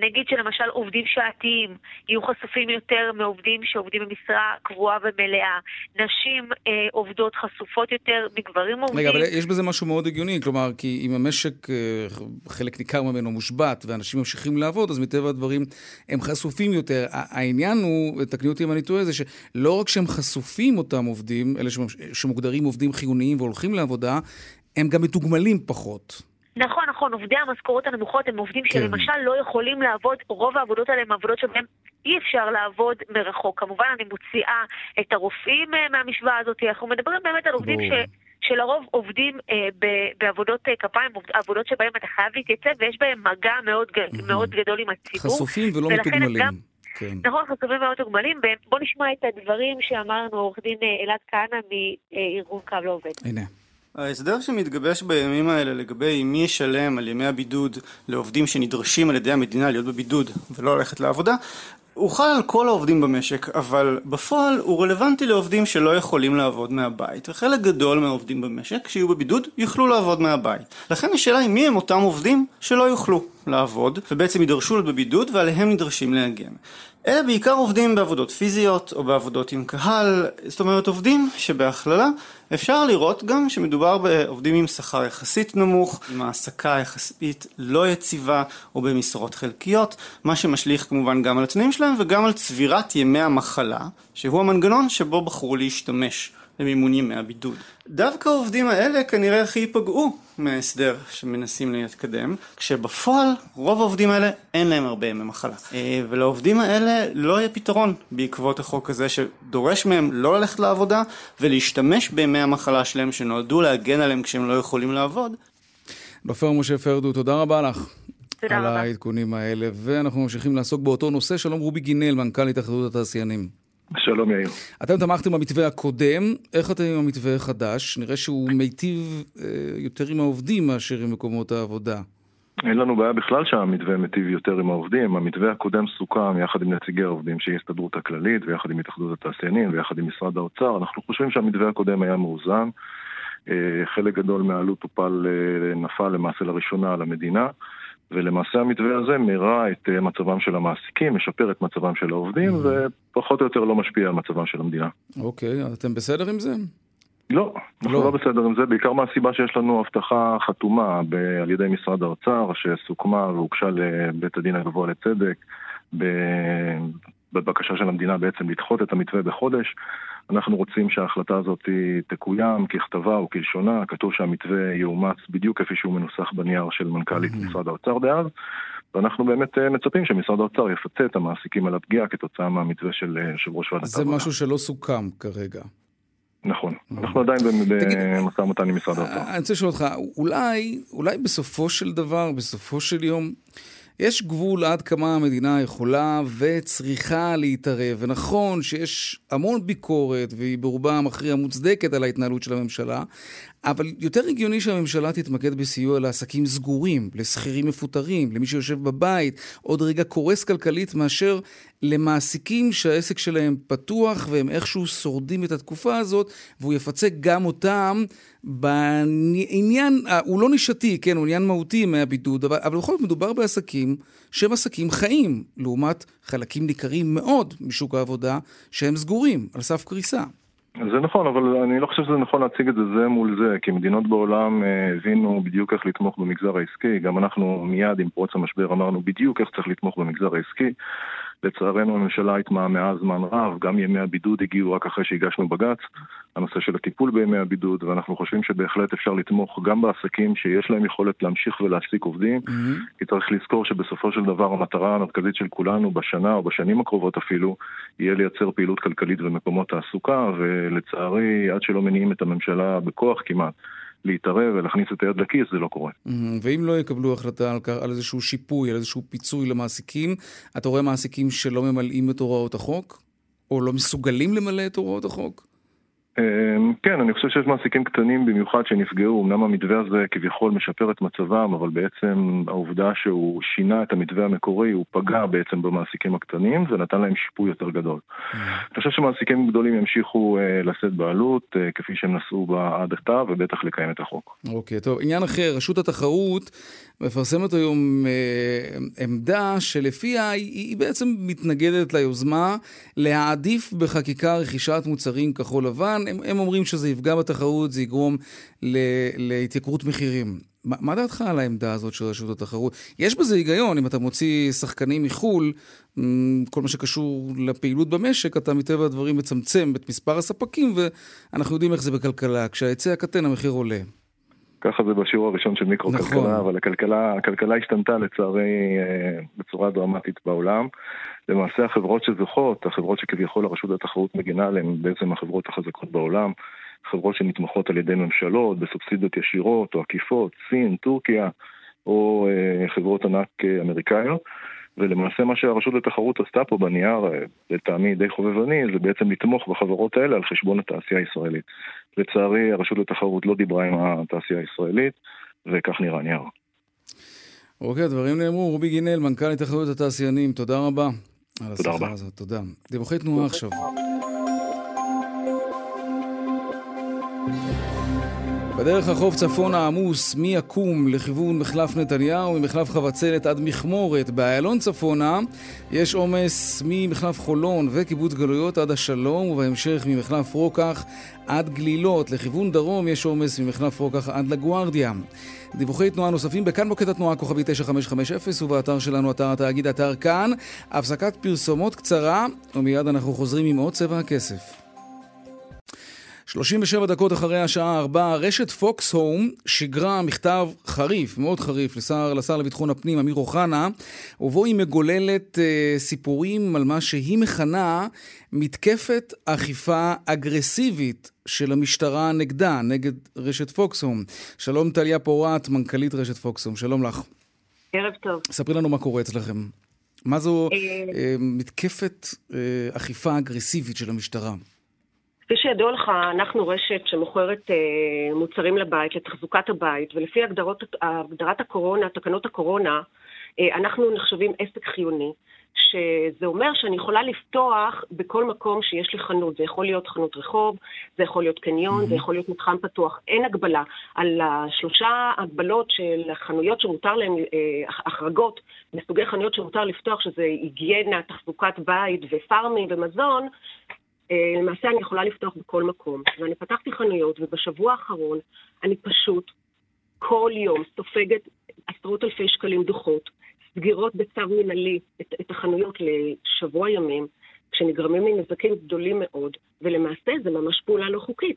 נגיד שלמשל עובדים שעתיים יהיו חשופים יותר מעובדים שעובדים במשרה קבועה ומלאה. נשים אה, עובדות חשופות יותר מגברים עובדים. רגע, אבל יש בזה משהו מאוד הגיוני, כלומר, כי אם המשק, אה, חלק ניכר ממנו מושבת ואנשים ממשיכים לעבוד, אז מטבע הדברים הם חשופים יותר. העניין הוא, תקני אותי אם אני טועה, זה שלא רק שהם חשופים אותם עובדים, אלה שמוגדרים עובדים חיוניים והולכים לעבודה, הם גם מתוגמלים פחות. נכון, נכון, עובדי המשכורות הנמוכות הם עובדים כן. שלמשל לא יכולים לעבוד, רוב העבודות האלה הן עבודות שבהן אי אפשר לעבוד מרחוק. כמובן, אני מוציאה את הרופאים אה, מהמשוואה הזאת, אנחנו מדברים באמת על עובדים ש... שלרוב עובדים אה, בעבודות אה, כפיים, עבודות שבהן אתה חייב להתייצב ויש בהן מגע מאוד, mm-hmm. מאוד גדול עם הציבור. חשופים ולא מתוגמלים. גם, כן. נכון, חשופים מאוד מתוגמלים. בואו נשמע את הדברים שאמר לנו עורך דין אה, אלעד כהנא מארגון קו לעובד. הנה. ההסדר שמתגבש בימים האלה לגבי מי ישלם על ימי הבידוד לעובדים שנדרשים על ידי המדינה להיות בבידוד ולא ללכת לעבודה הוא חל על כל העובדים במשק, אבל בפועל הוא רלוונטי לעובדים שלא יכולים לעבוד מהבית, וחלק גדול מהעובדים במשק שיהיו בבידוד יוכלו לעבוד מהבית. לכן השאלה היא מי הם אותם עובדים שלא יוכלו לעבוד, ובעצם יידרשו להיות בבידוד ועליהם נדרשים להגן. אלה בעיקר עובדים בעבודות פיזיות או בעבודות עם קהל, זאת אומרת עובדים שבהכללה אפשר לראות גם שמדובר בעובדים עם שכר יחסית נמוך, עם העסקה יחסית לא יציבה או במשרות חלקיות, מה שמשליך כמובן גם על התנאים שלהם וגם על צבירת ימי המחלה, שהוא המנגנון שבו בחרו להשתמש. למימון ימי הבידוד. דווקא העובדים האלה כנראה הכי ייפגעו מההסדר שמנסים להתקדם, כשבפועל רוב העובדים האלה אין להם הרבה ימי מחלה. אה, ולעובדים האלה לא יהיה פתרון בעקבות החוק הזה שדורש מהם לא ללכת לעבודה ולהשתמש בימי המחלה שלהם שנועדו להגן עליהם כשהם לא יכולים לעבוד. נופר משה פרדו, תודה רבה לך. תודה על רבה. העדכונים האלה, ואנחנו ממשיכים לעסוק באותו נושא. שלום רובי גינל, מנכ"ל התאחדות התעשיינים. שלום יאיר. אתם תמכתם במתווה הקודם, איך אתם עם המתווה החדש? נראה שהוא מיטיב אה, יותר עם העובדים מאשר עם מקומות העבודה. אין לנו בעיה בכלל שהמתווה מיטיב יותר עם העובדים. המתווה הקודם סוכם יחד עם נציגי העובדים שהיא ההסתדרות הכללית ויחד עם התאחדות התעשיינים ויחד עם משרד האוצר. אנחנו חושבים שהמתווה הקודם היה מאוזן. חלק גדול מהעלות טופל, נפל למעשה לראשונה על המדינה. ולמעשה המתווה הזה מרע את מצבם של המעסיקים, משפר את מצבם של העובדים, ופחות או יותר לא משפיע על מצבם של המדינה. אוקיי, okay, אתם בסדר עם זה? לא, אנחנו לא. לא בסדר עם זה, בעיקר מהסיבה שיש לנו הבטחה חתומה ב- על ידי משרד האוצר, שסוכמה והוגשה לבית הדין הגבוה לצדק, ב- בבקשה של המדינה בעצם לדחות את המתווה בחודש. אנחנו רוצים שההחלטה הזאת תקוים ככתבה או כלשונה, כתוב שהמתווה יאומץ בדיוק כפי שהוא מנוסח בנייר של מנכ"לית mm-hmm. משרד האוצר דאז, ואנחנו באמת אה, מצפים שמשרד האוצר יפצה את המעסיקים על הפגיעה כתוצאה מהמתווה של אה, יושב ראש ועדת העבודה. זה משהו שלא סוכם כרגע. נכון, אנחנו עדיין במשא ומתן עם משרד האוצר. אני רוצה לשאול אותך, אולי, אולי בסופו של דבר, בסופו של יום, יש גבול עד כמה המדינה יכולה וצריכה להתערב. ונכון שיש המון ביקורת, והיא ברובה המכריע מוצדקת על ההתנהלות של הממשלה, אבל יותר הגיוני שהממשלה תתמקד בסיוע לעסקים סגורים, לשכירים מפוטרים, למי שיושב בבית, עוד רגע קורס כלכלית, מאשר למעסיקים שהעסק שלהם פתוח והם איכשהו שורדים את התקופה הזאת, והוא יפצה גם אותם בעניין, אה, הוא לא נישתי, כן, הוא עניין מהותי מהבידוד, אבל, אבל בכל זאת מדובר בעסקים שהם עסקים חיים, לעומת חלקים ניכרים מאוד משוק העבודה שהם סגורים, על סף קריסה. זה נכון, אבל אני לא חושב שזה נכון להציג את זה זה מול זה, כי מדינות בעולם אה, הבינו בדיוק איך לתמוך במגזר העסקי, גם אנחנו מיד עם פרוץ המשבר אמרנו בדיוק איך צריך לתמוך במגזר העסקי. לצערנו הממשלה התמהמהה זמן רב, גם ימי הבידוד הגיעו רק אחרי שהגשנו בג"ץ, הנושא של הטיפול בימי הבידוד, ואנחנו חושבים שבהחלט אפשר לתמוך גם בעסקים שיש להם יכולת להמשיך ולהעסיק עובדים, mm-hmm. כי צריך לזכור שבסופו של דבר המטרה המרכזית של כולנו בשנה או בשנים הקרובות אפילו, יהיה לייצר פעילות כלכלית ומקומות תעסוקה, ולצערי עד שלא מניעים את הממשלה בכוח כמעט, להתערב ולהכניס את היד לכיס, זה לא קורה. ואם לא יקבלו החלטה על, על איזשהו שיפוי, על איזשהו פיצוי למעסיקים, אתה רואה מעסיקים שלא ממלאים את הוראות החוק? או לא מסוגלים למלא את הוראות החוק? אמ, כן, אני חושב שיש מעסיקים קטנים במיוחד שנפגעו, אמנם המתווה הזה כביכול משפר את מצבם, אבל בעצם העובדה שהוא שינה את המתווה המקורי, הוא פגע בעצם במעסיקים הקטנים ונתן להם שיפוי יותר גדול. אני חושב שמעסיקים גדולים ימשיכו uh, לשאת בעלות, uh, כפי שהם נשאו בה עד עתה, ובטח לקיים את החוק. אוקיי, okay, טוב. עניין אחר, רשות התחרות מפרסמת היום uh, עמדה שלפיה היא, היא בעצם מתנגדת ליוזמה להעדיף בחקיקה רכישת מוצרים כחול לבן. הם, הם אומרים שזה יפגע בתחרות, זה יגרום ל, להתייקרות מחירים. מה, מה דעתך על העמדה הזאת של רשות התחרות? יש בזה היגיון, אם אתה מוציא שחקנים מחו"ל, כל מה שקשור לפעילות במשק, אתה מטבע הדברים מצמצם את מספר הספקים, ואנחנו יודעים איך זה בכלכלה. כשההיצע קטן, המחיר עולה. ככה זה בשיעור הראשון של מיקרו-כלכלה, נכון. אבל הכלכלה, הכלכלה השתנתה לצערי אה, בצורה דרמטית בעולם. למעשה החברות שזוכות, החברות שכביכול הרשות התחרות מגינה עליהן, בעצם החברות החזקות בעולם, חברות שנתמכות על ידי ממשלות, בסובסידיות ישירות או עקיפות, סין, טורקיה, או אה, חברות ענק אה, אמריקאיות. ולמעשה מה שהרשות לתחרות עשתה פה בנייר, לטעמי די חובבני, זה בעצם לתמוך בחברות האלה על חשבון התעשייה הישראלית. לצערי, הרשות לתחרות לא דיברה עם התעשייה הישראלית, וכך נראה הנייר. אוקיי, הדברים נאמרו. רובי גינל, מנכ"ל התאחדות התעשיינים, תודה רבה. תודה רבה. הזאת, תודה. דיווחי תנועה עכשיו. בדרך החוף צפון העמוס מיקום לכיוון מחלף נתניהו, ממחלף חבצלת עד מכמורת. באיילון צפונה יש עומס ממחלף חולון וקיבוץ גלויות עד השלום, ובהמשך ממחלף רוקח עד גלילות. לכיוון דרום יש עומס ממחלף רוקח עד לגוארדיה. דיווחי תנועה נוספים בכאן מוקד התנועה כוכבי 9550 ובאתר שלנו, אתר התאגיד, אתר כאן. הפסקת פרסומות קצרה, ומיד אנחנו חוזרים עם עוד צבע הכסף. 37 דקות אחרי השעה 4, רשת פוקס הום שיגרה מכתב חריף, מאוד חריף, לשר, לשר לביטחון הפנים אמיר אוחנה, ובו היא מגוללת אה, סיפורים על מה שהיא מכנה מתקפת אכיפה אגרסיבית של המשטרה נגדה, נגד רשת פוקס הום. שלום טליה פורת, מנכ"לית רשת פוקס הום, שלום לך. ערב טוב. ספרי לנו מה קורה אצלכם. מה זו אה, אה, מתקפת אה, אכיפה אגרסיבית של המשטרה? כפי שידוע לך, אנחנו רשת שמוכרת אה, מוצרים לבית, לתחזוקת הבית, ולפי הגדרות, הגדרת הקורונה, תקנות הקורונה, אה, אנחנו נחשבים עסק חיוני. שזה אומר שאני יכולה לפתוח בכל מקום שיש לי חנות. זה יכול להיות חנות רחוב, זה יכול להיות קניון, זה יכול להיות מתחם פתוח. אין הגבלה. על השלושה הגבלות של החנויות שמותר להן, אה, החרגות בסוגי חנויות שמותר לפתוח, שזה היגיינה, תחזוקת בית ופארמים ומזון, למעשה אני יכולה לפתוח בכל מקום. ואני פתחתי חנויות, ובשבוע האחרון אני פשוט כל יום סופגת עשרות אלפי שקלים דוחות, סגירות בצו מנהלי את, את החנויות לשבוע ימים, כשנגרמים לי נזקים גדולים מאוד, ולמעשה זה ממש פעולה לא חוקית.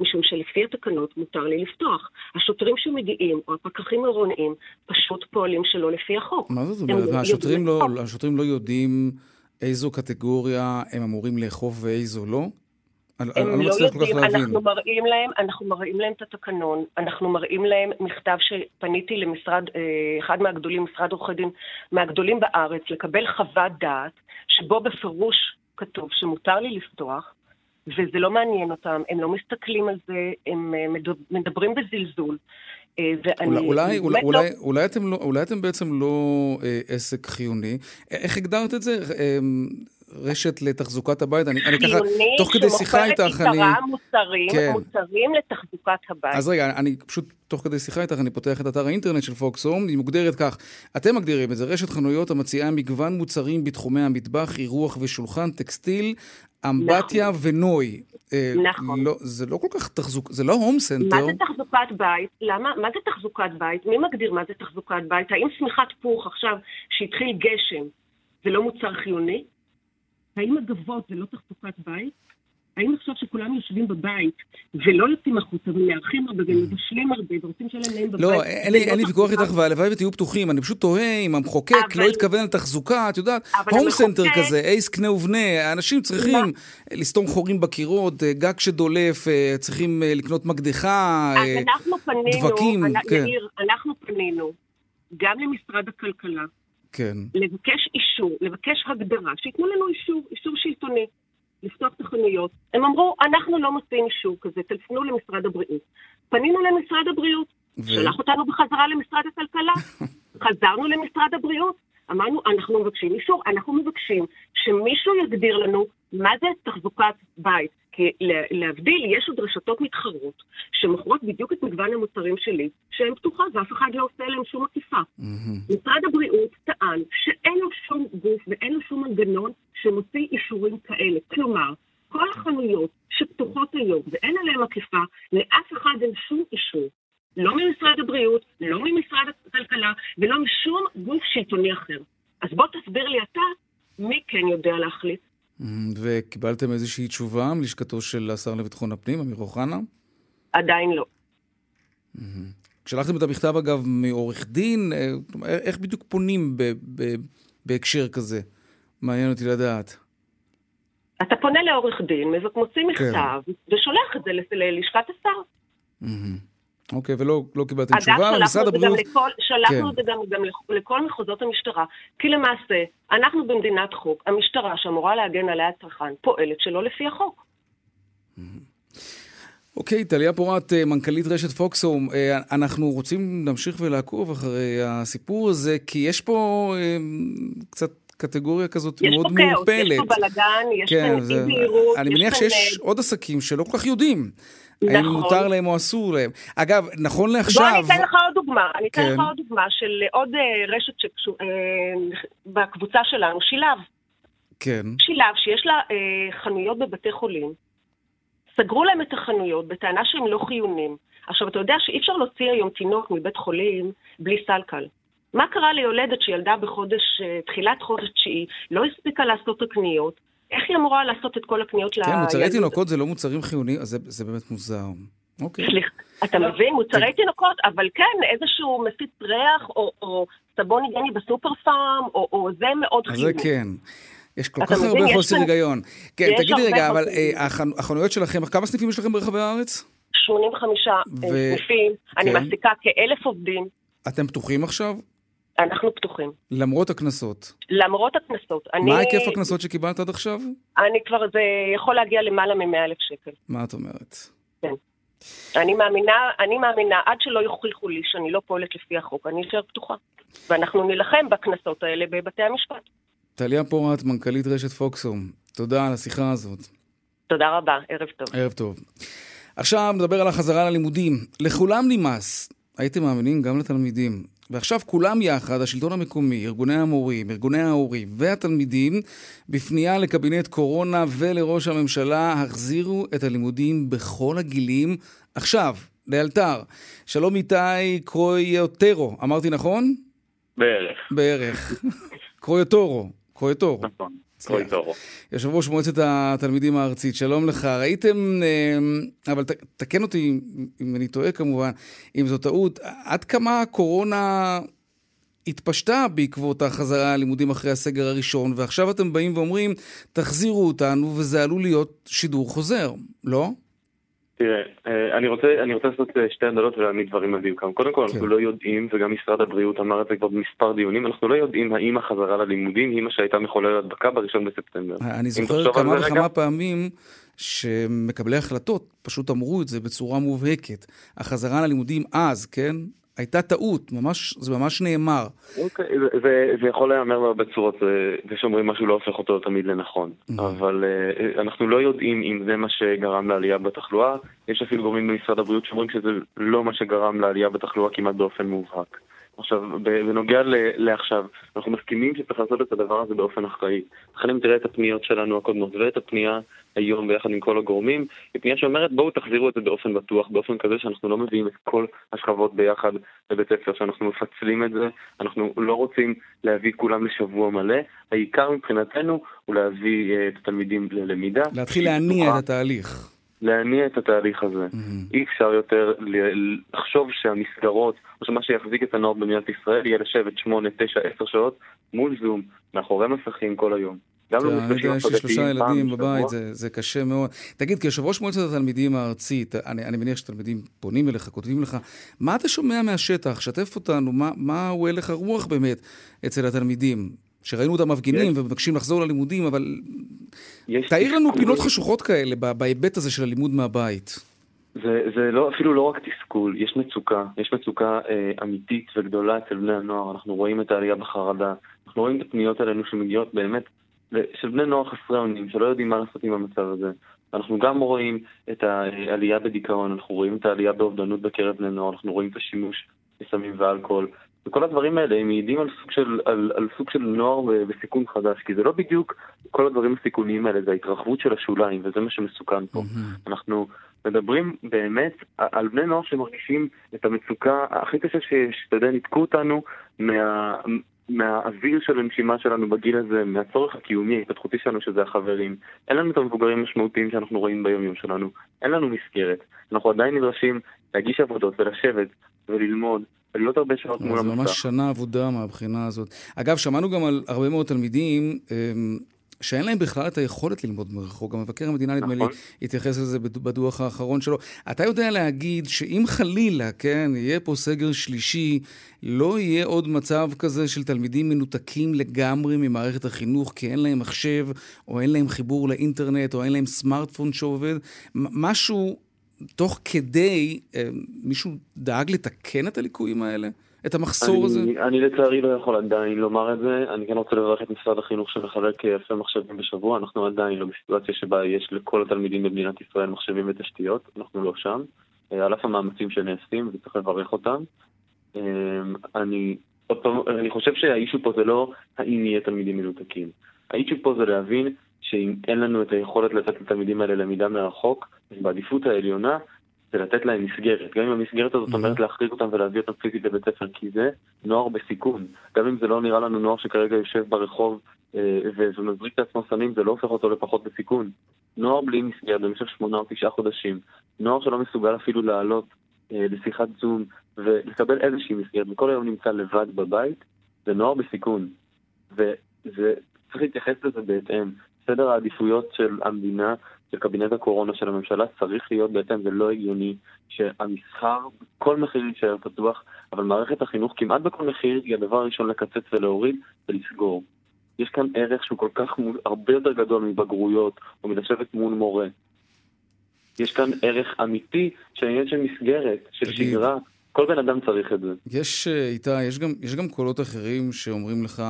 משום שלפי התקנות מותר לי לפתוח. השוטרים שמגיעים, או הפקחים העירוניים, פשוט פועלים שלא לפי החוק. מה זאת אומרת? השוטרים לא, השוטרים לא יודעים איזו קטגוריה הם אמורים לאכוף ואיזו לא? הם לא, לא יודעים, אנחנו מראים להם, אנחנו מראים להם את התקנון, אנחנו מראים להם מכתב שפניתי למשרד, אה, אחד מהגדולים, משרד עורכי דין, מהגדולים בארץ, לקבל חוות דעת, שבו בפירוש כתוב שמותר לי לפתוח, וזה לא מעניין אותם, הם לא מסתכלים על זה, הם אה, מדברים בזלזול. אה, ואני... אולי, אולי, לא... אולי, אולי, אתם לא, אולי אתם בעצם לא אה, עסק חיוני. איך הגדרת את זה? אה, רשת לתחזוקת הבית? אני, אני ככה, תוך כדי שיחה איתך, אני... חיוני שמוכרת בעיקרה מוצרים, כן. מוצרים לתחזוקת הבית. אז רגע, אני פשוט, תוך כדי שיחה איתך, אני פותח את אתר האינטרנט של פוקס הום, היא מוגדרת כך, אתם מגדירים את זה, רשת חנויות המציעה מגוון מוצרים בתחומי המטבח, אירוח ושולחן, טקסטיל, אמבטיה נכון. ונוי. אה, נכון. לא, זה לא כל כך תחזוק, זה לא הום סנטר. מה זה תחזוקת בית? למה? מה זה תחזוקת בית? מי מגדיר מה זה תחזוקת בית? האם שמיכת פוך עכשיו, שהתחיל גשם, זה לא מוצר חיוני? האם מגבות זה לא תחזוקת בית? האם עכשיו שכולם יושבים בבית ולא יוצאים החוצה ומארחים הרבה ומבשלים הרבה ורוצים לשלם להם בבית? לא, אין לי, אין לי ויכוח איתך, והלוואי ותהיו פתוחים. אני פשוט תוהה אם המחוקק. לא התכוון לתחזוקה, את יודעת, הום סנטר כזה, אייס קנה ובנה, אנשים צריכים לסתום חורים בקירות, אה, גג שדולף, אה, צריכים אה, לקנות מקדחה, דבקים. כן. אנחנו פנינו גם למשרד הכלכלה. כן. לבקש אישור, לבקש הגדרה, שייתנו לנו אישור, אישור שלטוני. לפתוח את החנויות. הם אמרו, אנחנו לא מוצאים אישור כזה, טלפנו למשרד הבריאות. פנינו למשרד הבריאות, ו... שלח אותנו בחזרה למשרד הכלכלה, חזרנו למשרד הבריאות, אמרנו, אנחנו מבקשים אישור, אנחנו מבקשים שמישהו יגדיר לנו מה זה תחזוקת בית. כי להבדיל, יש עוד רשתות מתחרות שמוכרות בדיוק את מגוון המוצרים שלי, שהן פתוחות ואף אחד לא עושה להם שום עקיפה. Mm-hmm. משרד הבריאות טען שאין לו שום גוף ואין לו שום מנגנון שמוציא אישורים כאלה. כלומר, כל החנויות שפתוחות היום ואין עליהן עקיפה, לאף אחד אין שום אישור. לא ממשרד הבריאות, לא ממשרד הכלכלה ולא משום גוף שלטוני אחר. אז בוא תסביר לי אתה, מי כן יודע להחליט? וקיבלתם איזושהי תשובה מלשכתו של השר לביטחון הפנים, אמיר אוחנה? עדיין לא. שלחתם את המכתב, אגב, מעורך דין, אה, איך בדיוק פונים בהקשר כזה? מעניין אותי לדעת. אתה פונה לעורך דין, מוציא כן. מכתב, כן. ושולח את זה ללשכת השר. אוקיי, ולא לא קיבלתם תשובה, ומשרד הבריאות... לכל, שלחנו כן. את זה גם, גם לכל מחוזות המשטרה, כי למעשה, אנחנו במדינת חוק, המשטרה שאמורה להגן עליה הצרכן, פועלת שלא לפי החוק. אוקיי, טליה פורת, אה, מנכ"לית רשת פוקסום, אה, אנחנו רוצים להמשיך ולעקוב אחרי הסיפור הזה, כי יש פה אה, קצת קטגוריה כזאת מאוד מעורפלת. יש פה כאוס, יש פה בלאגן, יש כן, פה נתיב בהירות. אני מניח שיש עוד עסקים שלא כל כך יודעים. נכון. האם מותר להם או אסור להם. אגב, נכון לעכשיו... בוא אני אתן לך עוד דוגמה. אני אתן כן. לך עוד דוגמה של עוד uh, רשת שקשור, uh, בקבוצה שלנו, שילב. כן. שילב שיש לה uh, חנויות בבתי חולים. סגרו להם את החנויות בטענה שהם לא חיונים. עכשיו, אתה יודע שאי אפשר להוציא היום תינוק מבית חולים בלי סלקל. מה קרה ליולדת שילדה בחודש, תחילת חודש תשיעי, לא הספיקה לעשות את הקניות, איך היא אמורה לעשות את כל הקניות לילד? כן, מוצרי תינוקות זה לא מוצרים חיוניים, אז זה, זה באמת מוזר. אוקיי. סליחה, אתה מבין? מוצרי כן. תינוקות, אבל כן, איזשהו מפיץ ריח, או, או סבון היגייני בסופר פארם, או, או זה מאוד חיוני. זה כן. יש כל כך הרבה חוסר היגיון. כן, תגידי רגע, אבל אה, החנויות שלכם, כמה סניפים יש לכם ברחבי הארץ? 85 אה, סניפים, אני כן. מעסיקה כאלף עובדים. אתם פתוחים עכשיו? אנחנו פתוחים. למרות הקנסות? למרות הקנסות. מה אני... היקף הקנסות שקיבלת עד עכשיו? אני כבר, זה יכול להגיע למעלה מ-100 אלף שקל. מה את אומרת? כן. אני מאמינה, אני מאמינה, עד שלא יוכיחו לי שאני לא פועלת לפי החוק, אני אשאר פתוחה. ואנחנו נילחם בקנסות האלה בבתי המשפט. טליה פורט, מנכ"לית רשת פוקסום, תודה על השיחה הזאת. תודה רבה, ערב טוב. ערב טוב. עכשיו נדבר על החזרה ללימודים. לכולם נמאס, הייתם מאמינים גם לתלמידים. ועכשיו כולם יחד, השלטון המקומי, ארגוני המורים, ארגוני ההורים והתלמידים, בפנייה לקבינט קורונה ולראש הממשלה, החזירו את הלימודים בכל הגילים עכשיו, לאלתר. שלום איתי קרויוטרו, אמרתי נכון? בערך. בערך. קרויוטורו, קרויוטורו. נכון. יושב ראש מועצת התלמידים הארצית, שלום לך. ראיתם, אה, אבל תקן אותי אם אני טועה כמובן, אם זו טעות, עד כמה הקורונה התפשטה בעקבות החזרה ללימודים אחרי הסגר הראשון, ועכשיו אתם באים ואומרים, תחזירו אותנו, וזה עלול להיות שידור חוזר, לא? תראה, אה, אני רוצה, אני רוצה לעשות אה, שתי הנדלות ולהעמיד דברים על דיוקם. קודם כל, אנחנו כן. לא יודעים, וגם משרד הבריאות אמר את זה כבר במספר דיונים, אנחנו לא יודעים האם החזרה ללימודים היא מה שהייתה מחוללת הדבקה בראשון בספטמבר. אני זוכר כמה וכמה פעמים שמקבלי החלטות פשוט אמרו את זה בצורה מובהקת. החזרה ללימודים אז, כן? הייתה טעות, ממש, זה ממש נאמר. אוקיי, זה, זה, זה יכול להיאמר בהרבה צורות, זה שאומרים משהו לא הופך אותו תמיד לנכון. Mm-hmm. אבל uh, אנחנו לא יודעים אם זה מה שגרם לעלייה בתחלואה. יש אפילו גורמים במשרד הבריאות שאומרים שזה לא מה שגרם לעלייה בתחלואה כמעט באופן מובהק. עכשיו, בנוגע לעכשיו, אנחנו מסכימים שצריך לעשות את הדבר הזה באופן אחראי. לכן אם תראה את הפניות שלנו הקודמות ואת הפנייה היום ביחד עם כל הגורמים, היא פנייה שאומרת בואו תחזירו את זה באופן בטוח, באופן כזה שאנחנו לא מביאים את כל השכבות ביחד לבית ספר, שאנחנו מפצלים את זה, אנחנו לא רוצים להביא כולם לשבוע מלא, העיקר מבחינתנו הוא להביא אה, את התלמידים ללמידה. להתחיל להניע את התהליך. להניע את התהליך הזה. Mm-hmm. אי אפשר יותר לחשוב שהמסגרות, או שמה שיחזיק את הנוער במדינת ישראל יהיה לשבת 8, 9, 10 שעות מול זום, מאחורי מסכים כל היום. גם למפגשים יש לי שלושה ילדים בבית, זה, זה קשה מאוד. תגיד, כיושב ראש מועצת התלמידים הארצית, אני, אני מניח שתלמידים פונים אליך, כותבים לך, מה אתה שומע מהשטח? שתף אותנו, מה, מה הוא הלך הרוח באמת אצל התלמידים? שראינו אותם מפגינים יש... ומבקשים לחזור ללימודים, אבל תאיר לנו פינות חשוכות כאלה בהיבט הזה של הלימוד מהבית. זה, זה לא, אפילו לא רק תסכול, יש מצוקה, יש מצוקה אה, אמיתית וגדולה אצל בני הנוער, אנחנו רואים את העלייה בחרדה, אנחנו רואים את הפניות האלו שמגיעות באמת של בני נוער חסרי אונים, שלא יודעים מה לעשות עם המצב הזה. אנחנו גם רואים את העלייה בדיכאון, אנחנו רואים את העלייה באובדנות בקרב בני נוער, אנחנו רואים את השימוש בסמים ואלכוהול. וכל הדברים האלה הם מעידים על סוג של, על, על סוג של נוער בסיכון חדש, כי זה לא בדיוק כל הדברים הסיכוניים האלה, זה ההתרחבות של השוליים, וזה מה שמסוכן פה. Mm-hmm. אנחנו מדברים באמת על בני נוער שמרגישים את המצוקה הכי קשה שיש, אתה יודע, ניתקו אותנו מה, מהאוויר של הנשימה שלנו בגיל הזה, מהצורך הקיומי ההתפתחותי שלנו שזה החברים. אין לנו את המבוגרים המשמעותיים שאנחנו רואים ביום-יום שלנו. אין לנו מסגרת. אנחנו עדיין נדרשים להגיש עבודות ולשבת וללמוד ולהיות הרבה שעות מול המסך. זה ממש שנה עבודה מהבחינה הזאת. אגב, שמענו גם על הרבה מאוד תלמידים אמ, שאין להם בכלל את היכולת ללמוד מרחוק. גם מבקר המדינה, נדמה נכון. לי, התייחס לזה בדוח האחרון שלו. אתה יודע להגיד שאם חלילה, כן, יהיה פה סגר שלישי, לא יהיה עוד מצב כזה של תלמידים מנותקים לגמרי ממערכת החינוך, כי אין להם מחשב, או אין להם חיבור לאינטרנט, או אין להם סמארטפון שעובד. משהו תוך כדי, אה, מישהו דאג לתקן את הליקויים האלה? את המחסור אני, הזה? אני לצערי לא יכול עדיין לומר את זה. אני כן רוצה לברך את משרד החינוך שמחלק אלפי מחשבים בשבוע. אנחנו עדיין לא בסיטואציה שבה יש לכל התלמידים במדינת ישראל מחשבים ותשתיות. אנחנו לא שם. אה, על אף המאמצים שנעשים, וצריך לברך אותם. אה, אני, עוד פעם, אני חושב שהאישו פה זה לא האם יהיה תלמידים מנותקים. האישו פה זה להבין שאם אין לנו את היכולת לתת לתלמידים האלה למידה מרחוק, בעדיפות העליונה זה לתת להם מסגרת. גם אם המסגרת הזאת אומרת להחריג אותם ולהביא אותם פיזית לבית ספר, כי זה נוער בסיכון. גם אם זה לא נראה לנו נוער שכרגע יושב ברחוב אה, ומזריק את עצמו סמים, זה לא הופך אותו לפחות בסיכון. נוער בלי מסגרת במשך שמונה או תשעה חודשים. נוער שלא מסוגל אפילו לעלות אה, לשיחת זום ולקבל איזושהי מסגרת, וכל היום נמצא לבד בבית, זה נוער בסיכון. וצריך להתייחס לזה בהתאם. סדר העדיפויות של המדינה של קבינט הקורונה של הממשלה צריך להיות בהתאם, זה לא הגיוני שהמסחר בכל מחיר יישאר פתוח, אבל מערכת החינוך כמעט בכל מחיר היא הדבר הראשון לקצץ ולהוריד ולסגור. יש כאן ערך שהוא כל כך הרבה יותר גדול מבגרויות או מלשבת מול מורה. יש כאן ערך אמיתי של עניין של מסגרת, של שגרה. כל בן אדם צריך את זה. יש, אה, איתה, יש גם, יש גם קולות אחרים שאומרים לך...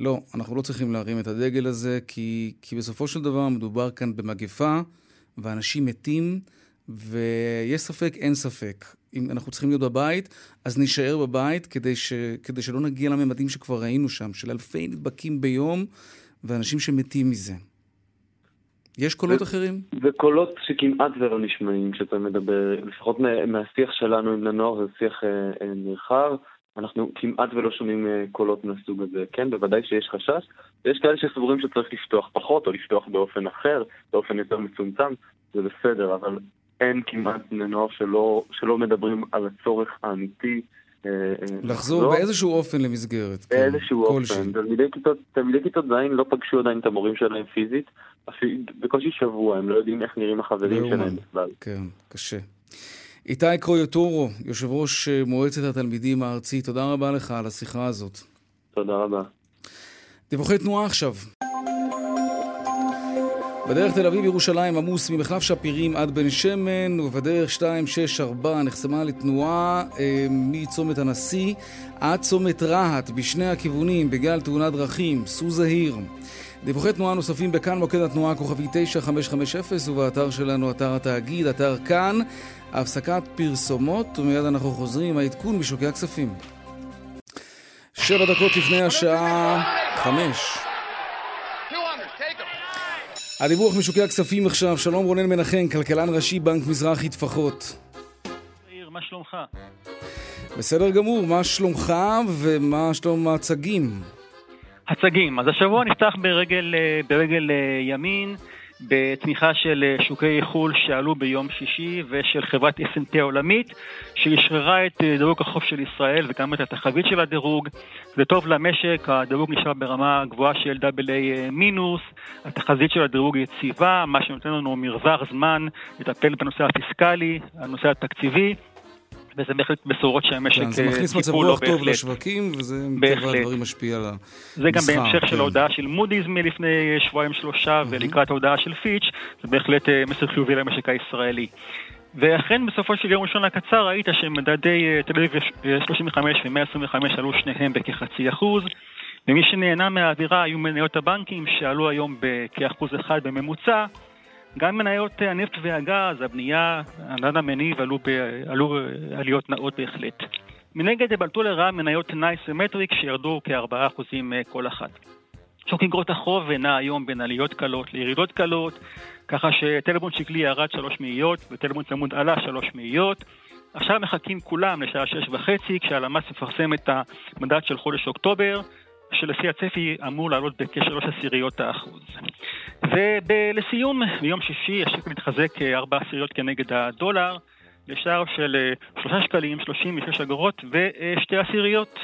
לא, אנחנו לא צריכים להרים את הדגל הזה, כי, כי בסופו של דבר מדובר כאן במגפה, ואנשים מתים, ויש ספק, אין ספק. אם אנחנו צריכים להיות בבית, אז נישאר בבית כדי, ש, כדי שלא נגיע לממדים שכבר ראינו שם, של אלפי נדבקים ביום, ואנשים שמתים מזה. יש קולות ו- אחרים? וקולות שכמעט ולא נשמעים כשאתה מדבר, לפחות מה- מהשיח שלנו עם הנוער זה שיח אה, אה, נרחב, אנחנו כמעט ולא שומעים אה, קולות מהסוג הזה. כן, בוודאי שיש חשש, ויש כאלה שסבורים שצריך לפתוח פחות, או לפתוח באופן אחר, באופן יותר מצומצם, זה בסדר, אבל אין כמעט בני נוער שלא, שלא מדברים על הצורך האמיתי. אה, אה, לחזור באיזשהו אופן למסגרת. כן, באיזשהו כלשהי. אופן. תלמידי כיתות, תלמידי כיתות ז' לא פגשו עדיין את המורים שלהם פיזית, אפילו בקושי שבוע, הם לא יודעים איך נראים החברים לא שלהם. בכלל. כן, קשה. איתי קרויוטורו, יושב ראש אה, מועצת התלמידים הארצית, תודה רבה לך על השיחה הזאת. תודה רבה. דיווחי תנועה עכשיו. בדרך תל אביב-ירושלים עמוס ממחלף שפירים עד בן שמן, ובדרך 264 נחסמה לתנועה אה, מצומת הנשיא עד צומת רהט בשני הכיוונים בגלל תאונת דרכים, סעו זהיר. דיווחי תנועה נוספים בכאן מוקד התנועה כוכבי 9550 ובאתר שלנו, אתר התאגיד, אתר כאן. הפסקת פרסומות ומיד אנחנו חוזרים עם העדכון משוקי הכספים. שבע דקות לפני השעה חמש. הדיווח משוקי הכספים עכשיו, שלום רונן מנחם, כלכלן ראשי בנק מזרחי טפחות. יאיר, מה שלומך? בסדר גמור, מה שלומך ומה שלום הצגים? הצגים. אז השבוע נפתח ברגל, אה, ברגל אה, ימין, בתמיכה של אה, שוקי חו"ל שעלו ביום שישי ושל חברת S&P העולמית, שאשררה את דירוג החוב של ישראל וגם את התחזית של הדירוג. זה טוב למשק, הדירוג נשאר ברמה גבוהה של AA מינוס, התחזית של הדירוג יציבה, מה שנותן לנו מרווח זמן לטפל בנושא הפיסקלי, הנושא התקציבי. וזה בהחלט בשורות שהמשק כן, זה מכניס מצב לו רוח טוב בהחלט. לשווקים, וזה בהחלט. מטבע הדברים משפיע על המסחר. זה גם בהמשך של כן. ההודעה של מודי'ס מלפני שבועיים שלושה ולקראת ההודעה של פיץ', זה בהחלט אה, מסר חיובי למשק הישראלי. ואכן בסופו של יום ראשון הקצר ראית שמדדי אה, תל אביב אה, 35 ו-125 עלו שניהם בכחצי אחוז. ומי שנהנה מהאווירה היו מניות הבנקים שעלו היום בכאחוז אחד בממוצע. גם מניות אה, הנפט והגז, הבנייה, הנדל"ן המניב עלו, ב, עלו אה, עליות נאות בהחלט. מנגד בלטו לרעה מניות נייס ומטריקס שירדו כ-4% כל אחת. שוק אגרות החוב נע היום בין עליות קלות לירידות קלות, ככה שטלפון שקלי ירד 3 מאיות וטלפון צמוד עלה 3 מאיות. עכשיו מחכים כולם לשעה שש וחצי, כשהלמ"ס מפרסם את המדד של חודש אוקטובר, שלפי הצפי אמור לעלות בכשלוש עשיריות האחוז. ולסיום, ביום שישי השקל מתחזק ארבע עשיריות כנגד הדולר, לשער של אה, שלושה שקלים, שלושים ושש אגורות ושתי עשיריות.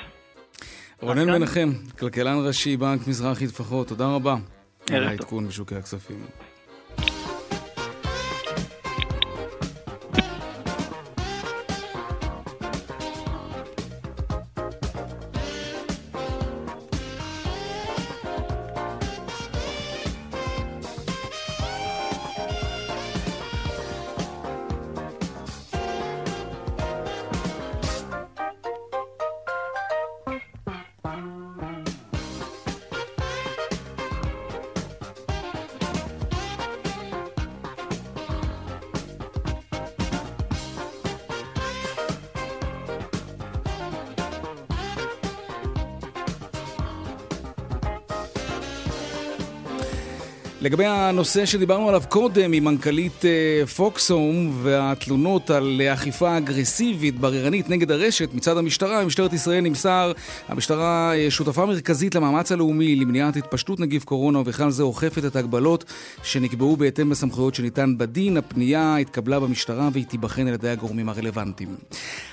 רונן מנחם, כלכלן ראשי, בנק מזרחי טפחות, תודה רבה. ערב על טוב. העדכון בשוקי הכספים. לגבי הנושא שדיברנו עליו קודם עם מנכ"לית אה, פוקסהום והתלונות על אה, אכיפה אגרסיבית, בררנית נגד הרשת מצד המשטרה, משטרת ישראל נמסר, המשטרה אה, שותפה מרכזית למאמץ הלאומי למניעת התפשטות נגיף קורונה ובכלל זה אוכפת את ההגבלות שנקבעו בהתאם לסמכויות שניתן בדין. הפנייה התקבלה במשטרה והיא תיבחן על ידי הגורמים הרלוונטיים.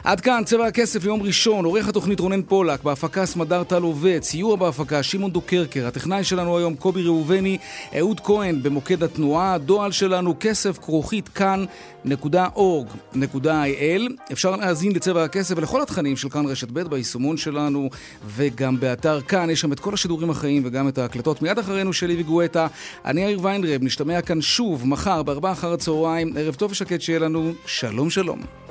עד כאן צבע הכסף ליום ראשון, עורך התוכנית רונן פולק, בהפקה סמדר טל עובד, ציור בהפקה שמעון דוקרקר, הטכנאי שלנו היום קובי ראובני, אהוד כהן במוקד התנועה, הדועל שלנו כסף כרוכית כאן.org.il. אפשר להאזין לצבע הכסף ולכל התכנים של כאן רשת ב' ביישומון שלנו וגם באתר כאן, יש שם את כל השידורים החיים וגם את ההקלטות. מיד אחרינו שלי וגואטה, אני יאיר ויינרב, נשתמע כאן שוב מחר בארבעה אחר הצהריים. ערב טוב ושקט שיהיה לנו, שלום שלום.